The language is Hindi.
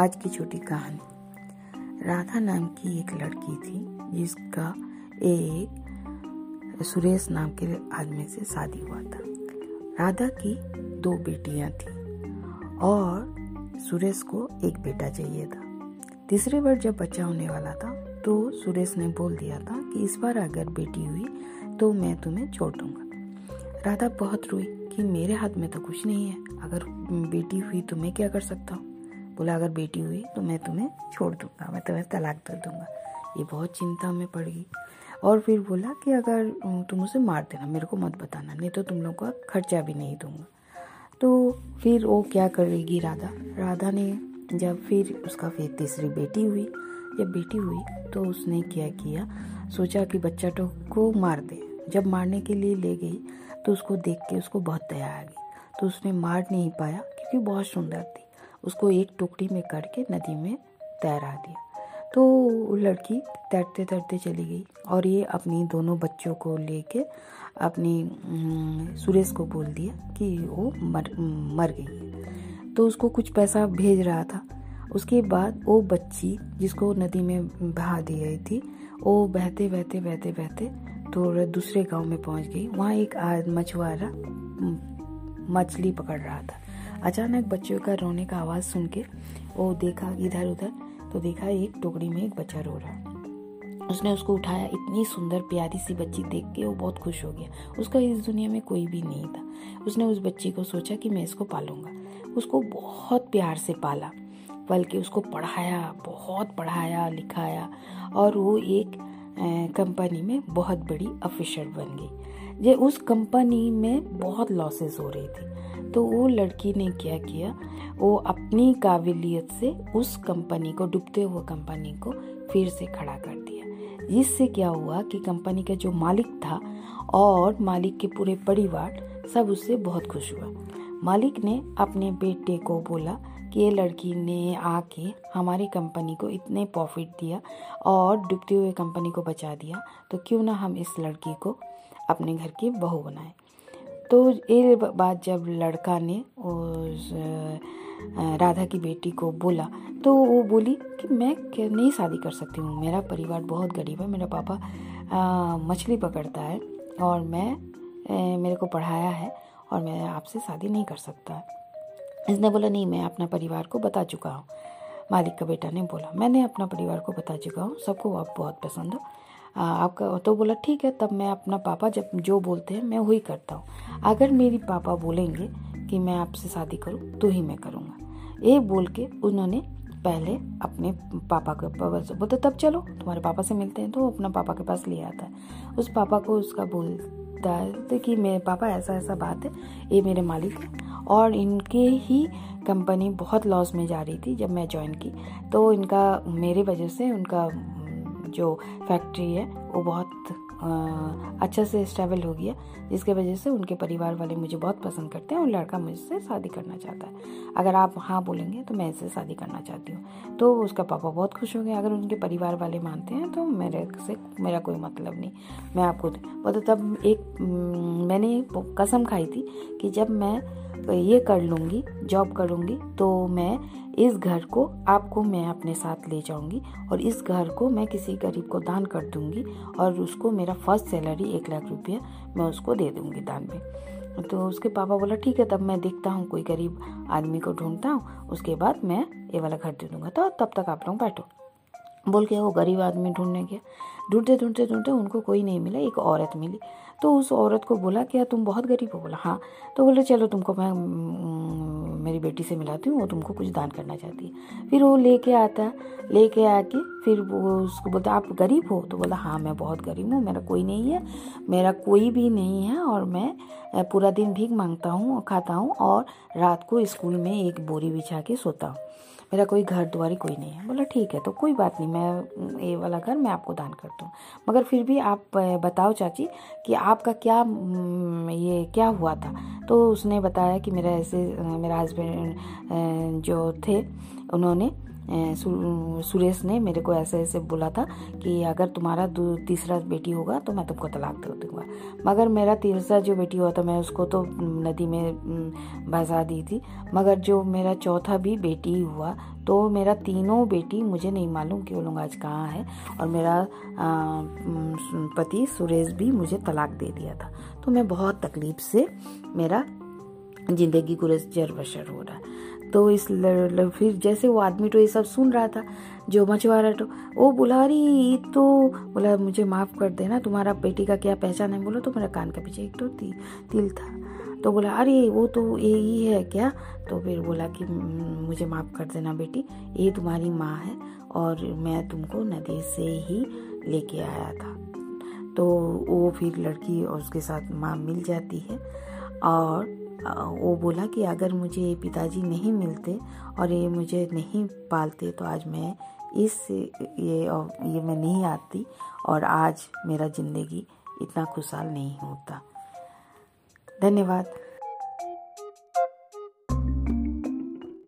आज की छोटी कहानी। राधा नाम की एक लड़की थी, जिसका एक सुरेश नाम के आदमी से शादी हुआ था। राधा की दो बेटियाँ थी और सुरेश को एक बेटा चाहिए था। तीसरी बार जब बच्चा होने वाला था तो सुरेश ने बोल दिया था कि इस बार अगर बेटी हुई तो मैं तुम्हें छोड़ दूँगा। राधा बहुत रोई कि मेरे हाथ में तो कुछ नहीं है। अगर बेटी हुई तो मैं क्या कर सकता हूँ? बोला, अगर बेटी हुई तो मैं तुम्हें छोड़ दूँगा, मैं तुम्हें तलाक दे दूँगा। ये बहुत चिंता में पड़ गई। और फिर बोला कि, अगर तुम उसे मार देना, मेरे को मत बताना, नहीं तो तुम लोग का खर्चा भी नहीं दूँगा। तो फिर वो क्या करेगी राधा? राधा ने जब फिर उसका फिर तीसरी बेटी हुई, जब बेटी हुई तो उसने क्या किया? सोचा कि बच्चा तो को मार दे। जब मारने के लिए ले गई तो उसको देख के उसको बहुत दया आ गई। तो उसने मार नहीं पाया क्योंकि बहुत सुंदर थी। उसको एक टुकड़ी में करके नदी में तैरा दिया। तो लड़की तैरते तैरते चली गई और ये अपनी दोनों बच्चों को लेके अपनी सुरेश को बोल दिया कि वो मर मर गई है। तो उसको कुछ पैसा भेज रहा था। उसके बाद वो बच्ची जिसको नदी में बहा दी गई थी, वो बहते बहते बहते बहते तो दूसरे गाँव में पहुँच गई। वहाँ एक मछुआरा मछली पकड़ रहा था। अचानक बच्चों का रोने का आवाज़ सुन के वो देखा इधर उधर तो देखा एक टुकड़ी में एक बच्चा रो रहा उसने उसको उठाया, इतनी सुंदर प्यारी सी बच्ची देख के वो बहुत खुश हो गया। उसका इस दुनिया में कोई भी नहीं था। उसने उस बच्ची को सोचा कि मैं इसको पालूँगा। उसको बहुत प्यार से पाला, बल्कि उसको पढ़ाया, बहुत पढ़ाया, लिखाया, और वो एक कंपनी में बहुत बड़ी ऑफिसर बन गई। जे उस कंपनी में बहुत लॉसेस हो रही थी। तो वो लड़की ने क्या किया? वो अपनी काबिलियत से उस कंपनी को, डूबते हुए कंपनी को फिर से खड़ा कर दिया। जिससे क्या हुआ कि कंपनी का जो मालिक था और मालिक के पूरे परिवार सब उससे बहुत खुश हुआ मालिक ने अपने बेटे को बोला कि ये लड़की ने आके हमारी कंपनी को इतने प्रॉफिट दिया और डूबती हुए कंपनी को बचा दिया तो क्यों ना हम इस लड़की को अपने घर की बहू बनाए? तो ये बात जब लड़का ने उस राधा की बेटी को बोला तो वो बोली कि मैं नहीं शादी कर सकती हूँ? मेरा परिवार बहुत गरीब है, मेरा पापा मछली पकड़ता है और मैं मेरे को पढ़ाया है और मैं आपसे शादी नहीं कर सकता। इसने बोला, नहीं, मैं अपना परिवार को बता चुका हूँ। मालिक का बेटा ने बोला, मैंने अपना परिवार को बता चुका हूँ, सबको आप बहुत पसंद हो। आपका तो बोला, ठीक है। तब मैं अपना पापा, जब जो बोलते हैं, मैं वही करता हूँ। अगर मेरी पापा बोलेंगे कि मैं आपसे शादी करूँ तो ही मैं करूँगा। ये बोल के उन्होंने पहले अपने पापा के बोलते तब चलो, तुम्हारे पापा से मिलते हैं तो अपना पापा के पास ले आता है। उस पापा को उसका बोलता है कि मेरे पापा, ऐसा ऐसा बात है, ये मेरे मालिक हैं। और इनके ही कंपनी बहुत लॉस में जा रही थी जब मैं ज्वाइन की। तो इनका, मेरे वजह से उनका, जो फैक्ट्री है, वो बहुत अच्छा से स्टेबल हो गया, जिसके वजह से उनके परिवार वाले मुझे बहुत पसंद करते हैं और लड़का मुझसे शादी करना चाहता है। अगर आप हाँ बोलेंगे तो मैं इससे शादी करना चाहती हूँ। तो उसका पापा बहुत खुश हो गए। अगर उनके परिवार वाले मानते हैं तो मेरे से, मेरा कोई मतलब नहीं। मैं आपको तो तब एक मैंने कसम खाई थी कि जब मैं ये कर लूँगी, जॉब करूँगी तो मैं इस घर को आपको मैं अपने साथ ले जाऊँगी और इस घर को मैं किसी गरीब को दान कर दूँगी और उसको मेरा फ़र्स्ट सैलरी एक लाख रुपया मैं उसको दे दूँगी दान में। तो उसके पापा बोला, ठीक है, तब मैं देखता हूँ, कोई गरीब आदमी को ढूंढता हूँ, उसके बाद मैं ये वाला घर दे दूँगा तो तब तक आप लोग बैठो। बोल के वो गरीब आदमी ढूँढने गया। ढूंढते ढूंढते ढूंढते उनको कोई नहीं मिला, एक औरत मिली। तो उस औरत को बोला क्या तुम बहुत गरीब हो, बोला हाँ। तो बोले, चलो तुमको मैं मेरी बेटी से मिलाती हूँ, वो तुमको कुछ दान करना चाहती है। फिर वो लेके आता है लेके आके फिर वो उसको बोलता आप गरीब हो? तो बोला हाँ मैं बहुत गरीब हूँ, मेरा कोई नहीं है, मेरा कोई भी नहीं है और मैं पूरा दिन भीख माँगता हूँ खाता हूँ और रात को स्कूल में एक बोरी बिछा के सोता हूँ। मेरा कोई घर द्वारी कोई नहीं है। बोला, ठीक है तो कोई बात नहीं, मैं, ये वाला घर मैं आपको दान करता हूँ। मगर फिर भी आप बताओ चाची कि आपका क्या ये क्या हुआ था? तो उसने बताया कि मेरा ऐसे, मेरा हस्बैंड जो थे, उन्होंने सुरेश ने मेरे को ऐसे ऐसे बोला था कि अगर तुम्हारा तीसरा बेटी होगा तो मैं तुमको तलाक दे दूँगा। मगर मेरा तीसरा जो बेटी हुआ था, मैं उसको तो नदी में बसा दी थी। मगर जो मेरा चौथा भी बेटी हुआ तो मेरा तीनों बेटी मुझे नहीं मालूम कि वो लोग आज कहाँ है। और मेरा पति सुरेश भी मुझे तलाक दे दिया था। तो मैं बहुत तकलीफ़ से मेरा ज़िंदगी गुजर बसर हो रहा। तो इस फिर जैसे वो आदमी तो ये सब सुन रहा था जो मछुआरा तो वो बोला अरे तो बोला मुझे माफ़ कर देना तुम्हारा बेटी का क्या पहचान है? बोला तो मेरा कान के पीछे एक तो ती, तिल था। तो बोला अरे वो तो यही है क्या? तो फिर बोला कि मुझे माफ़ कर देना बेटी ये तुम्हारी माँ है और मैं तुमको नदी से ही लेके आया था। तो वो फिर लड़की और उसके साथ माँ मिल जाती है और वो बोला कि अगर मुझे ये पिताजी नहीं मिलते और ये मुझे नहीं पालते तो आज मैं इस ये ये मैं नहीं आती और आज मेरा ज़िंदगी इतना खुशहाल नहीं होता। धन्यवाद।